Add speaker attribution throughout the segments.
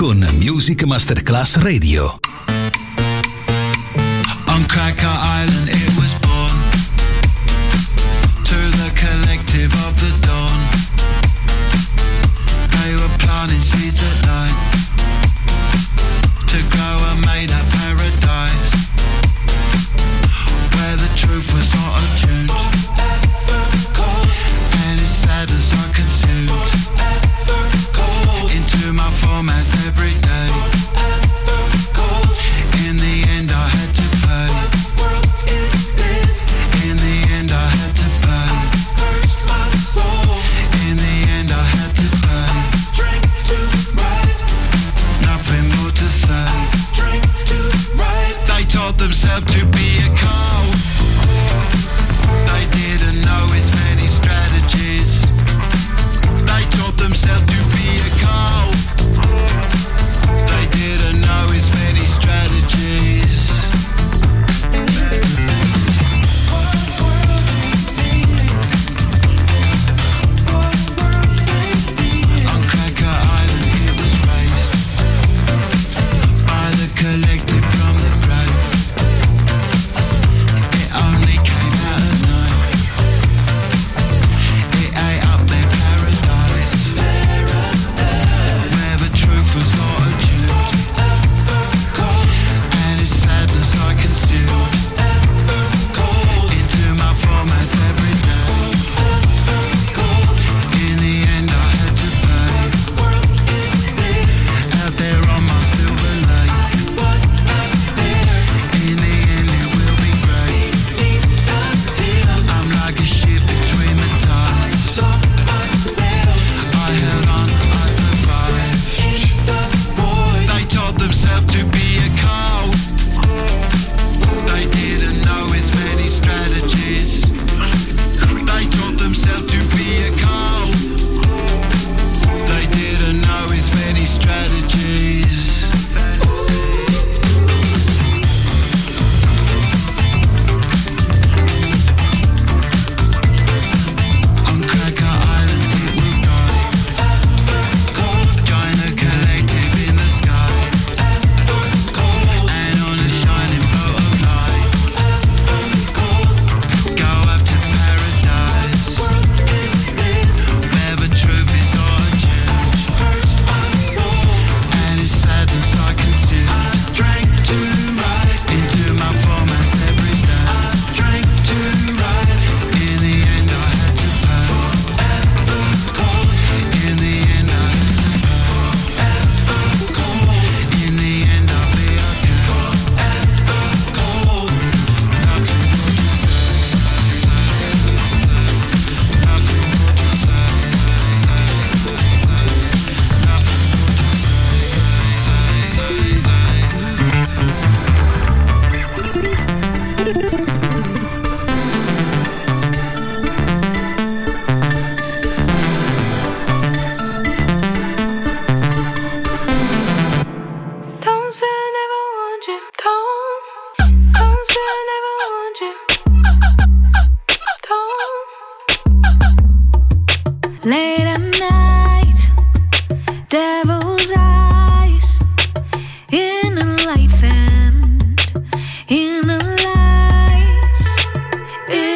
Speaker 1: con Music Masterclass Radio.
Speaker 2: On Cracker Island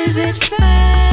Speaker 2: is
Speaker 3: it fair?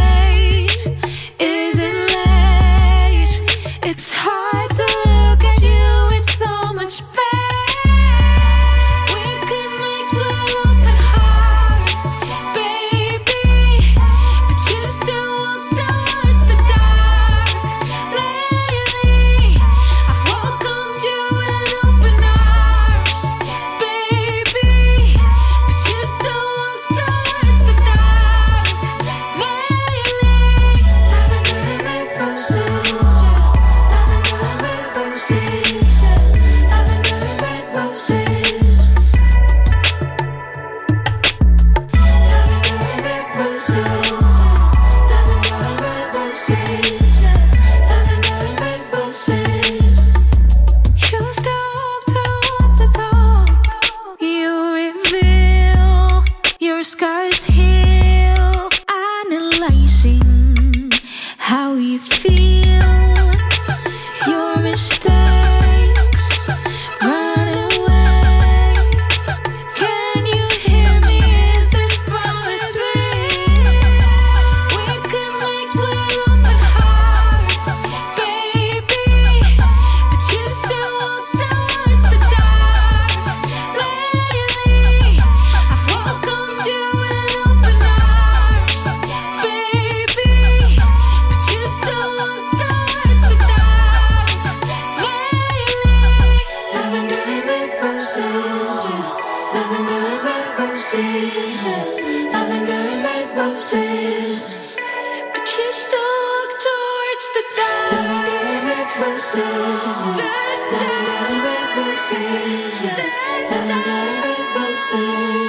Speaker 3: Red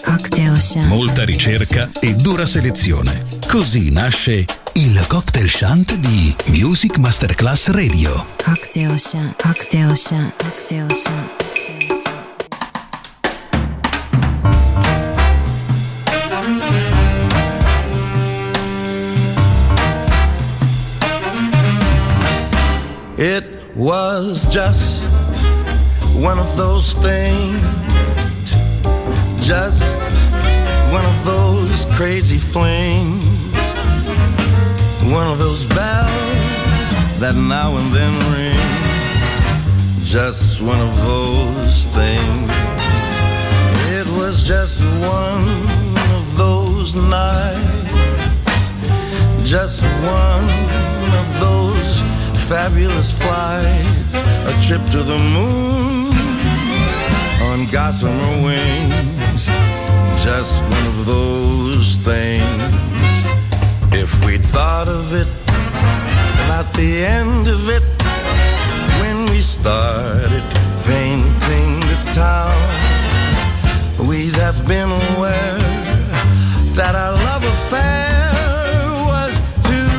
Speaker 4: cocktail shant.
Speaker 1: Molta ricerca e dura selezione. Così nasce il cocktail shant di Music Masterclass Radio.
Speaker 4: Cocktail shant, cocktail shant, cocktail shant.
Speaker 5: It was just one of those things just one of those crazy flings, one of those bells that now and then rings, just one of those things. It was just one of those nights, just one of those fabulous flights, a trip to the moon on gossamer wings. Just one of those things. If we thought of it, at the end of it, when we started painting the town, we'd have been aware that our love affair was too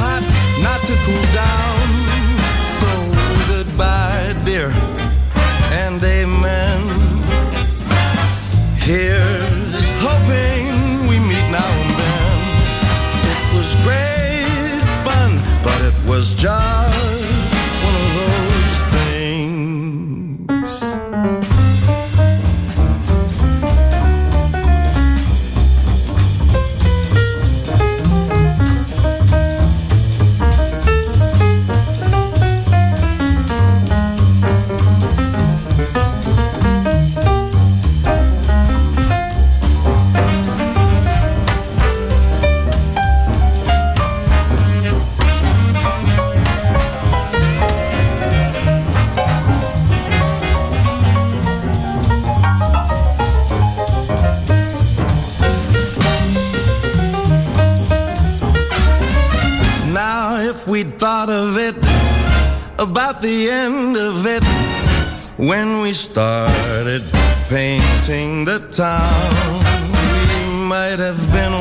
Speaker 5: hot not to cool down. here. when we started painting the town. We might have been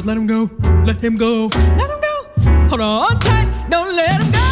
Speaker 5: Just
Speaker 6: let him go. Let him go. Let him go. Hold on tight. Don't let him go.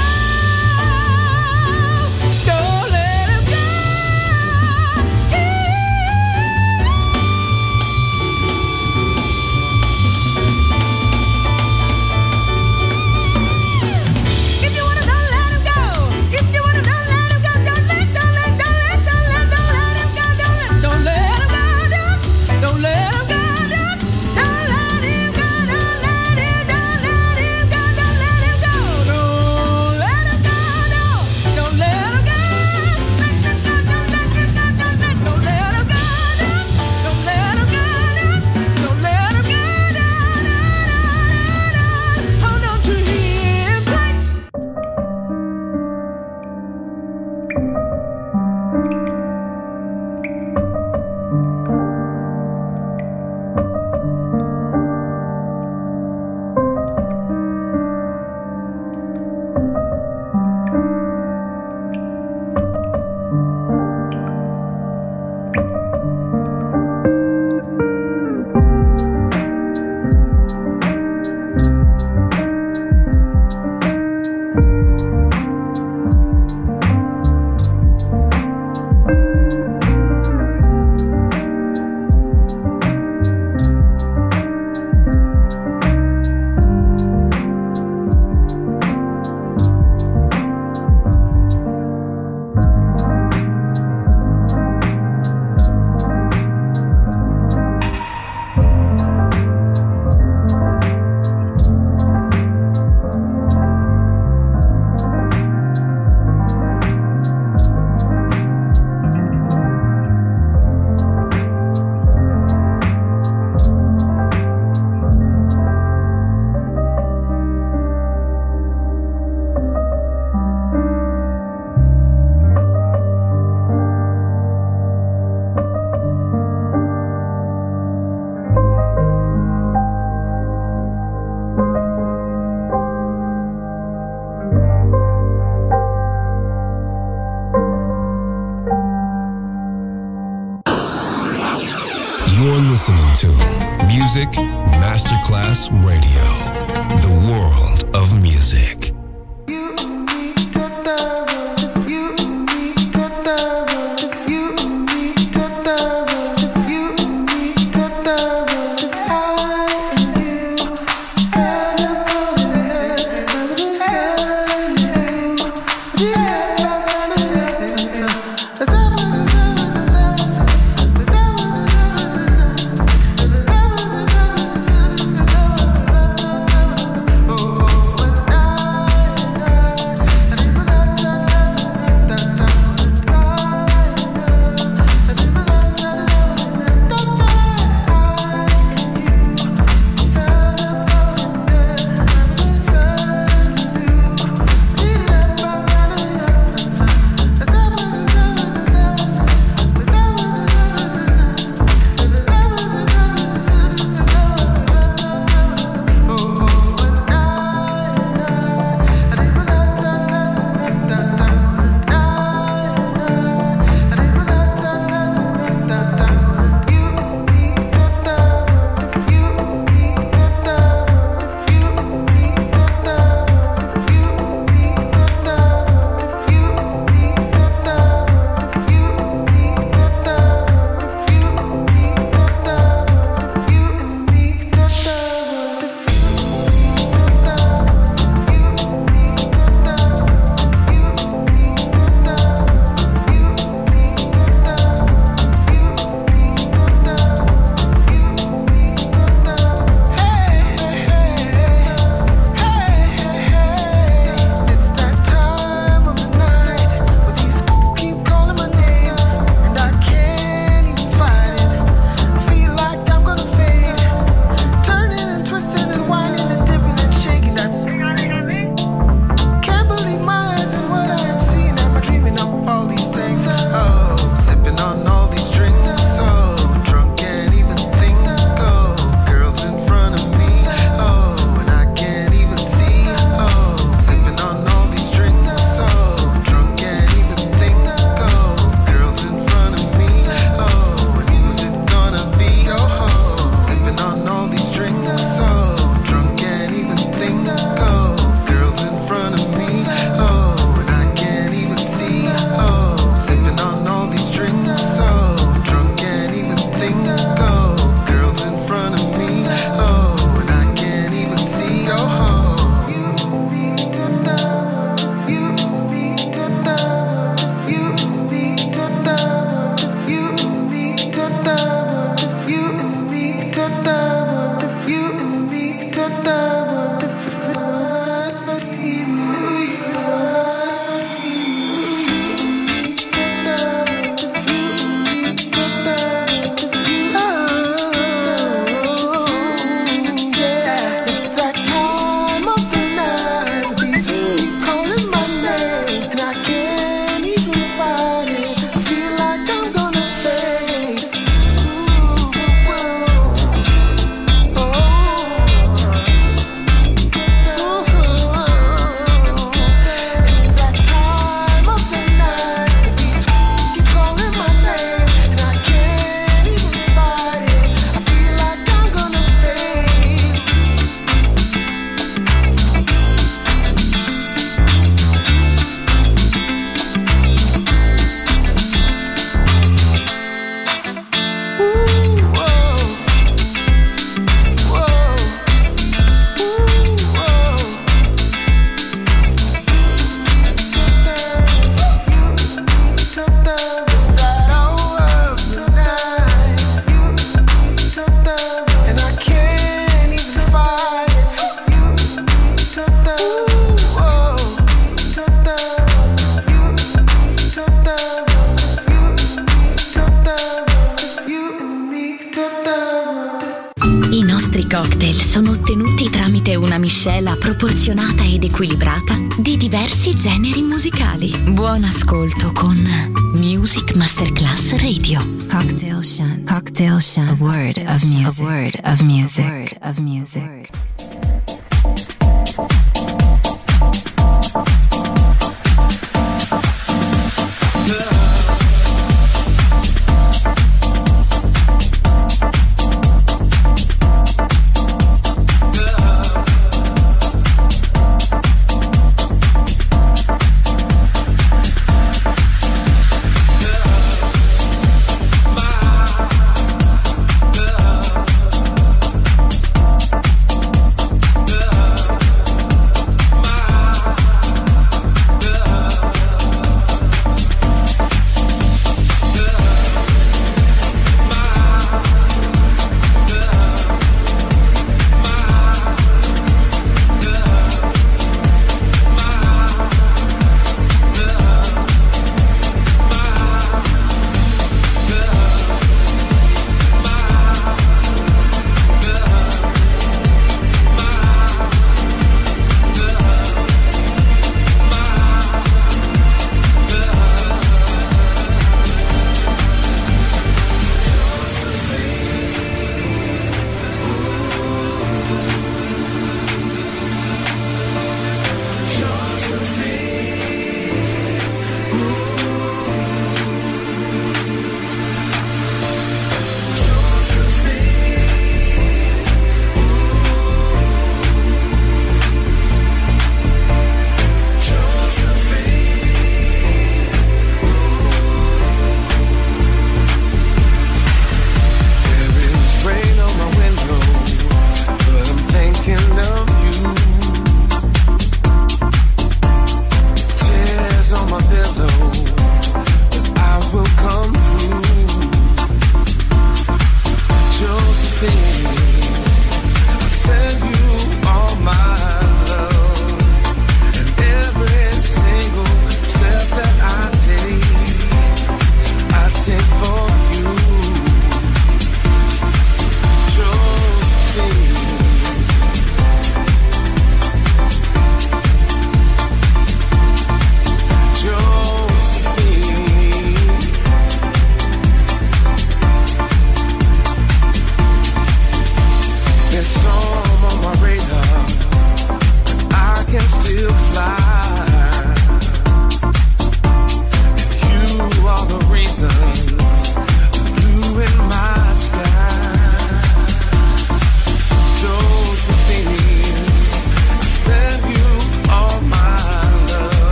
Speaker 7: Ascolta.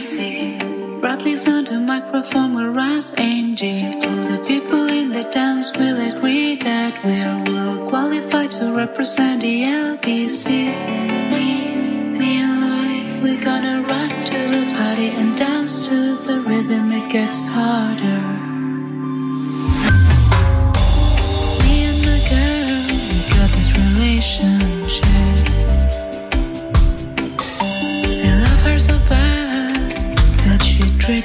Speaker 7: easy. Bradley's on the microphone will
Speaker 8: rise AMG. All the people in the dance will agree that we're well qualified to represent the LBC.
Speaker 7: Me, me and Louis, we're gonna run to the party and dance to the rhythm. It gets harder.
Speaker 9: Me and the girl, we got this relationship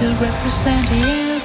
Speaker 9: to
Speaker 10: represent it.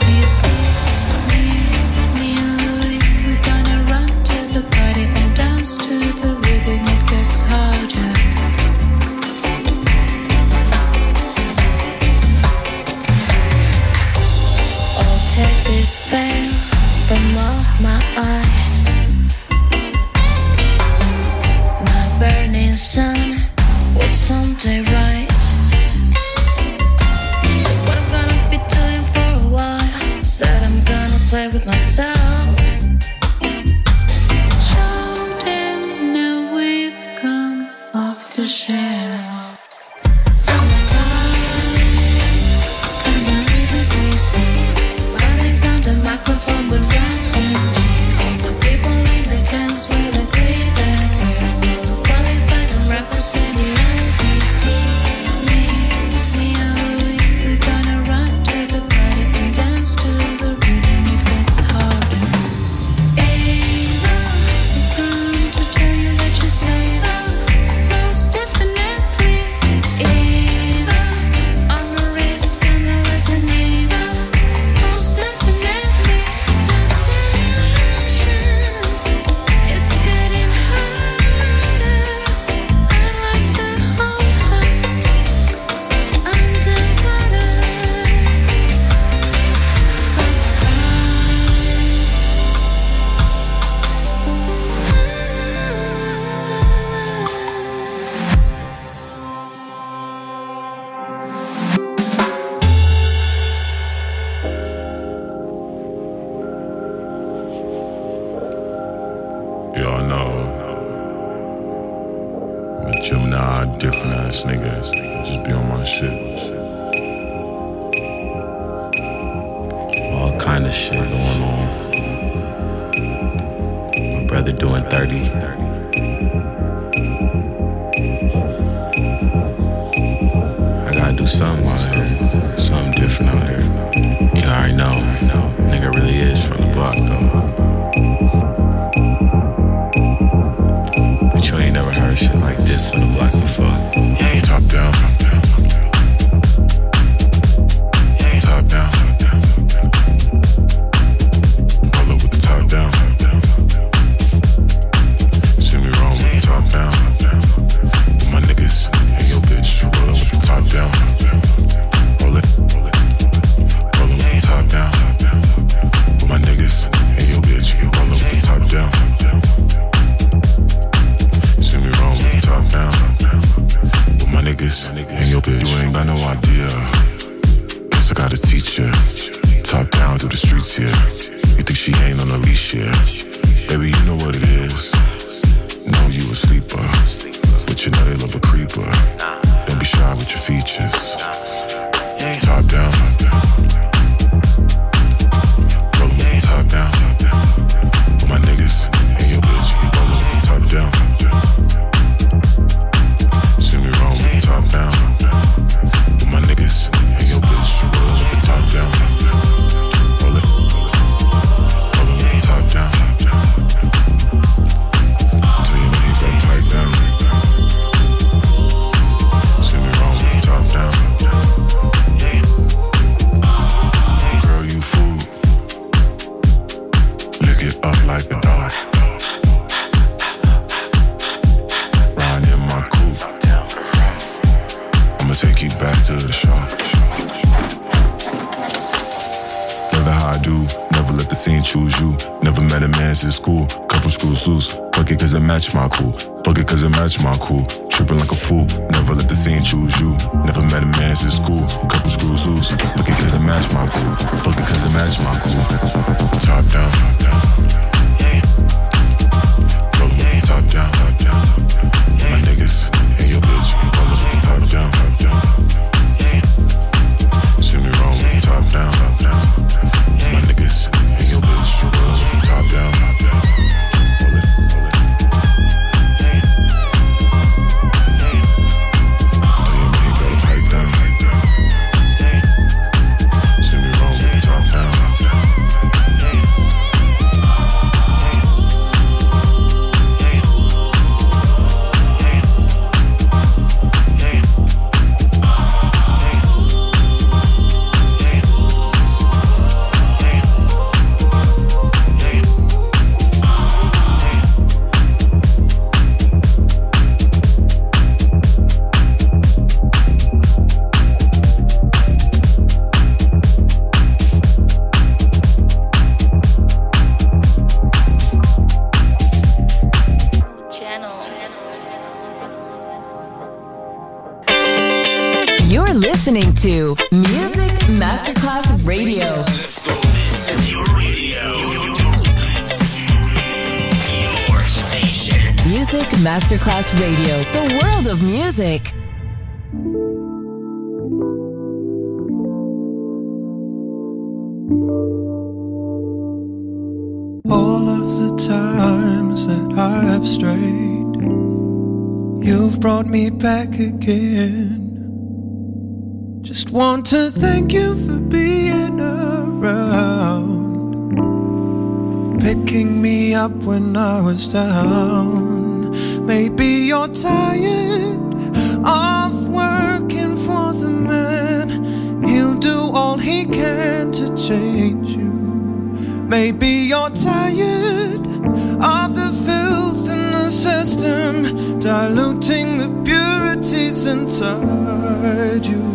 Speaker 11: to
Speaker 12: thank you for being around, picking me up when I was down. Maybe you're tired of working for the man, he'll do all he can to change you. Maybe you're tired of the filth in the system, diluting the purities inside you.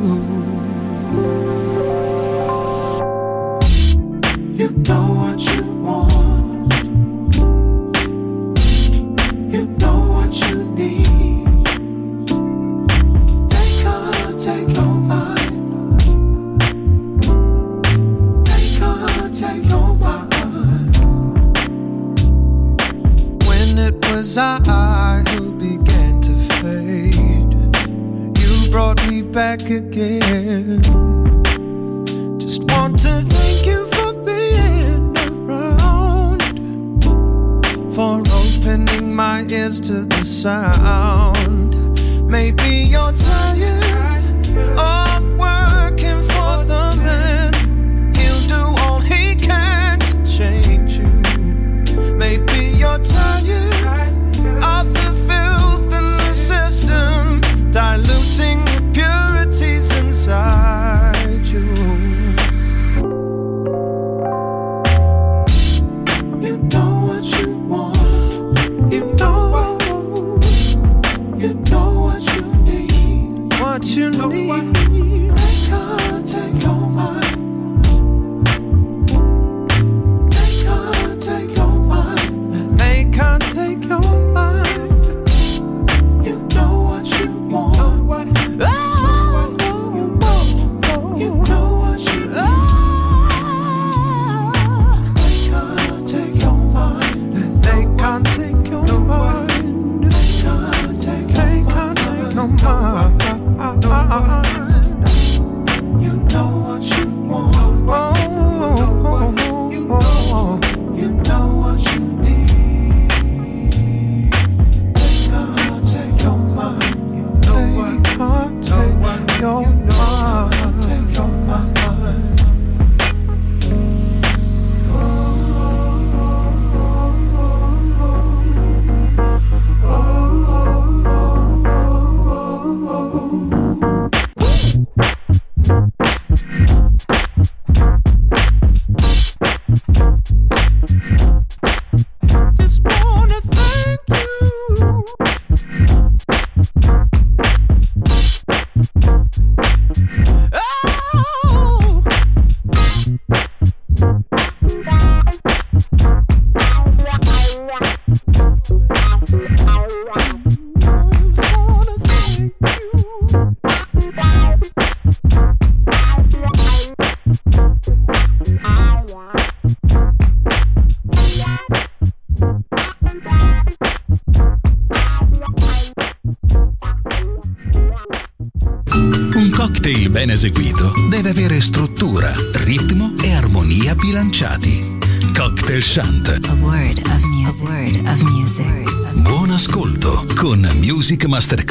Speaker 1: could get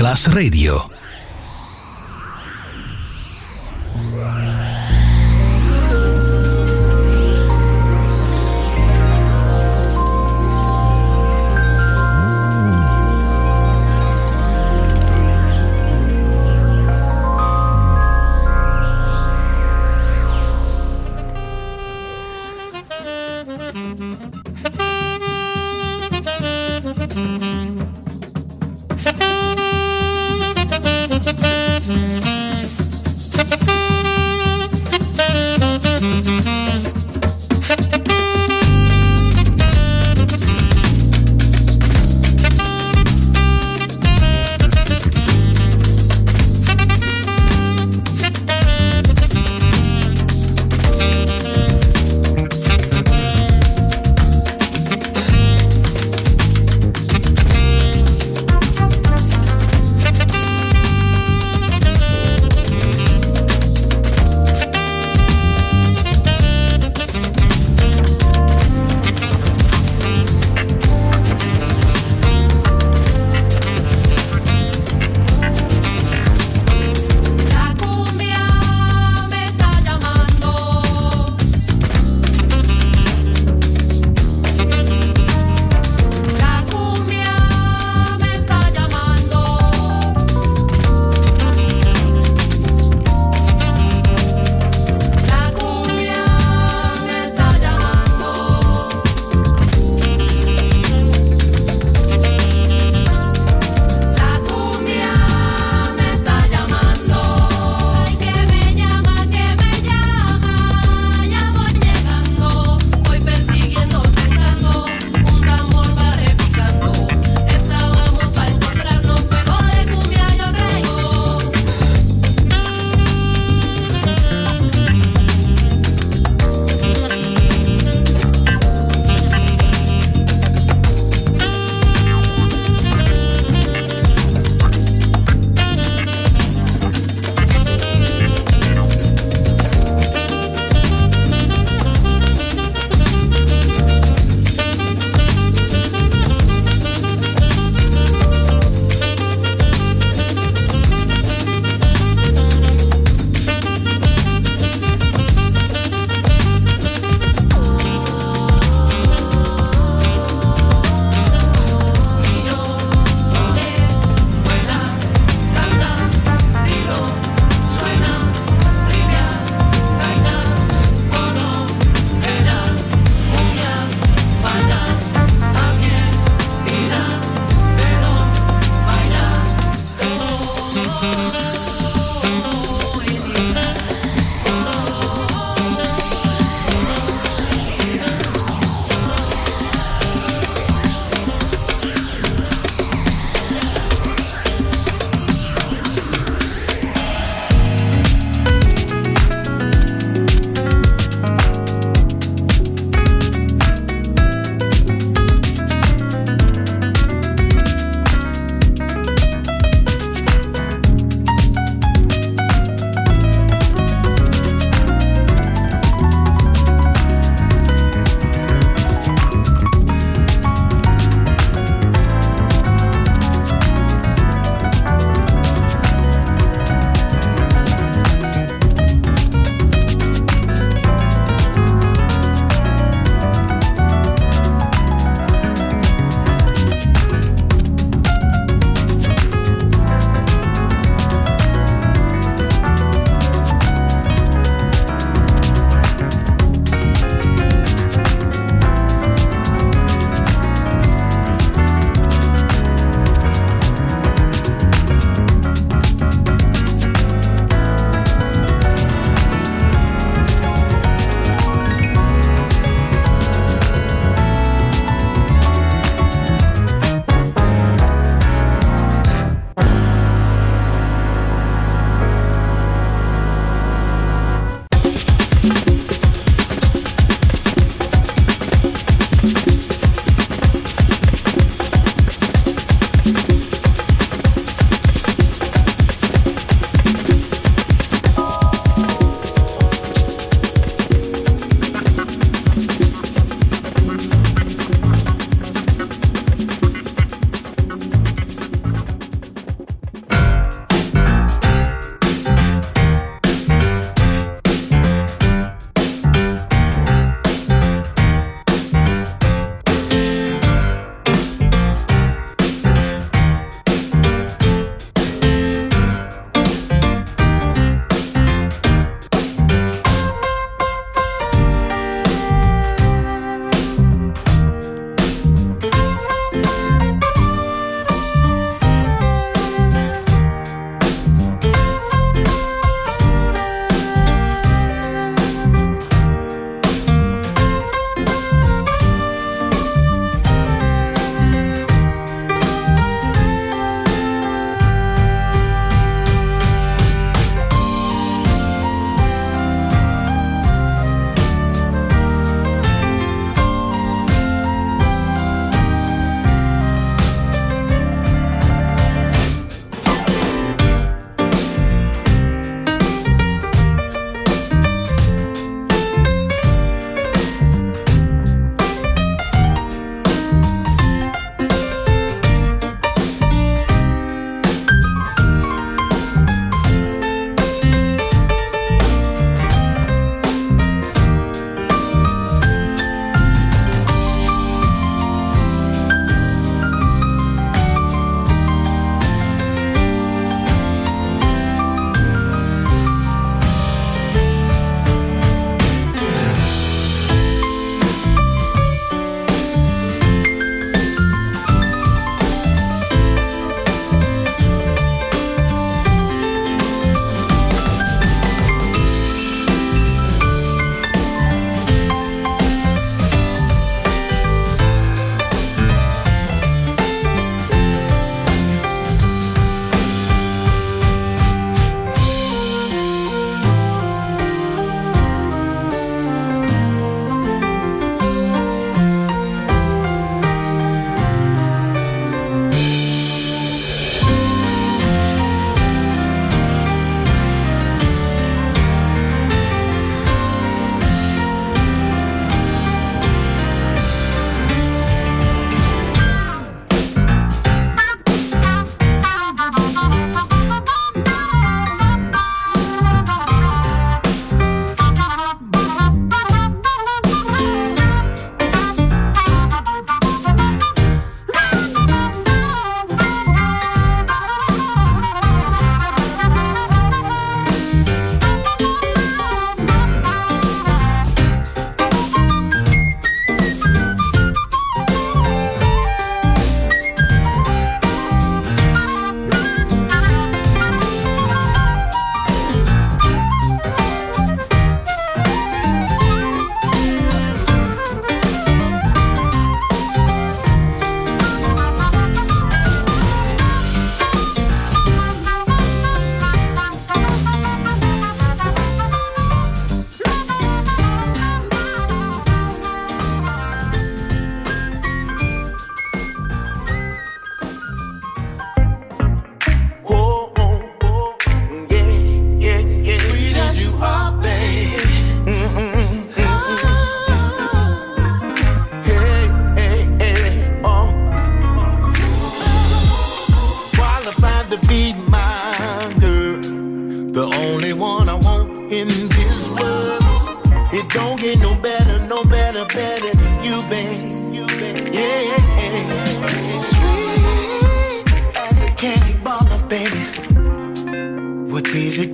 Speaker 1: Bas Radio.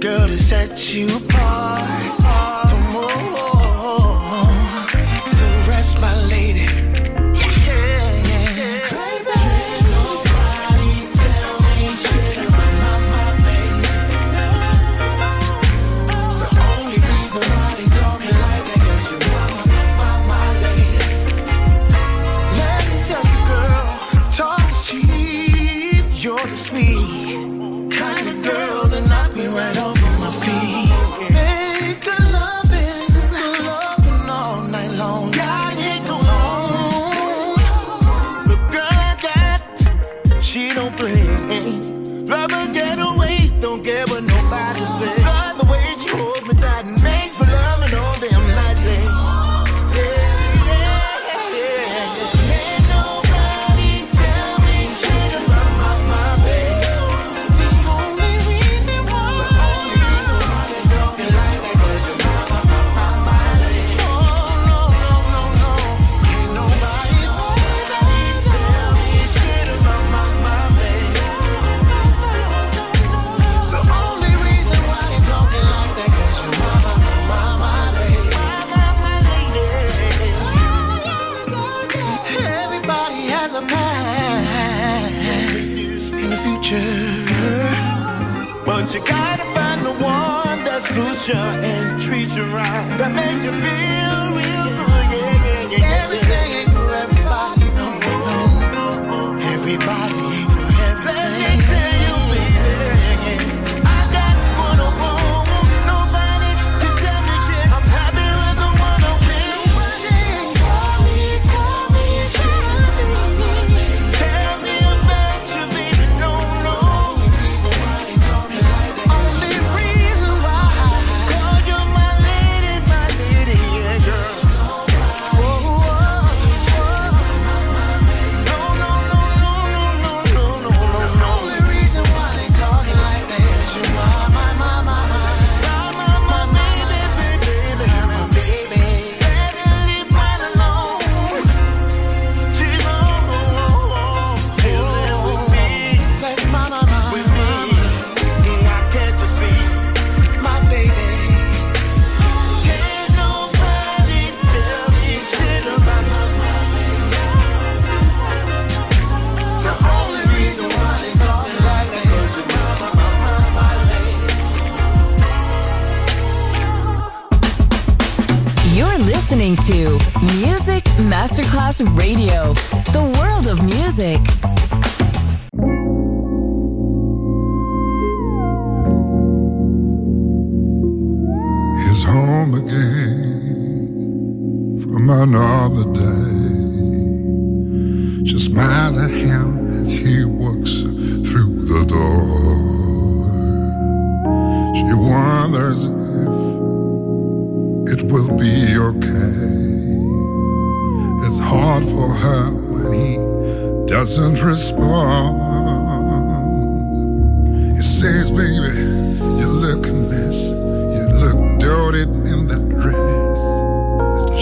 Speaker 13: girl to set you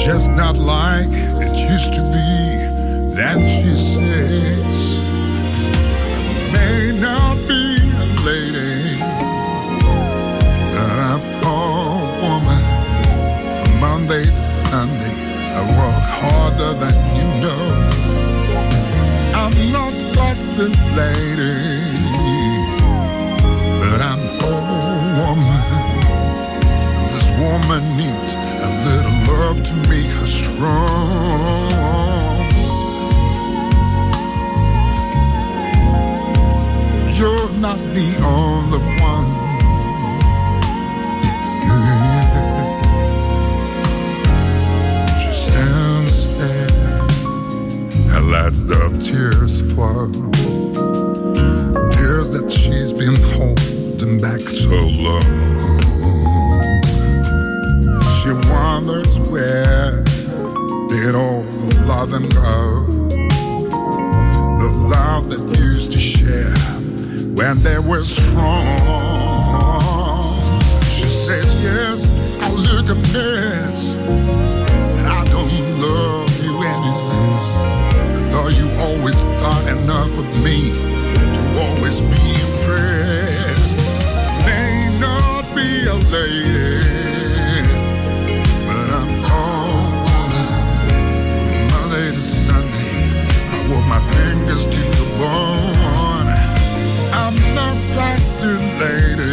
Speaker 14: just not like it used to be. Then she says, May not be a lady, a poor woman. From Monday to Sunday, I work harder than you know. I'm not cussing, lady, but I'm a woman. This woman needs love to make her strong. You're not the only one. She stands there and lets the tears flow. Tears that she's been holding back so long mother's where did all the love and go? The love that used to share when they were strong. She says, Yes, I look a mess, and I don't love you any less.
Speaker 15: Though you always thought enough of me to always be
Speaker 14: born. I'm not fascinated.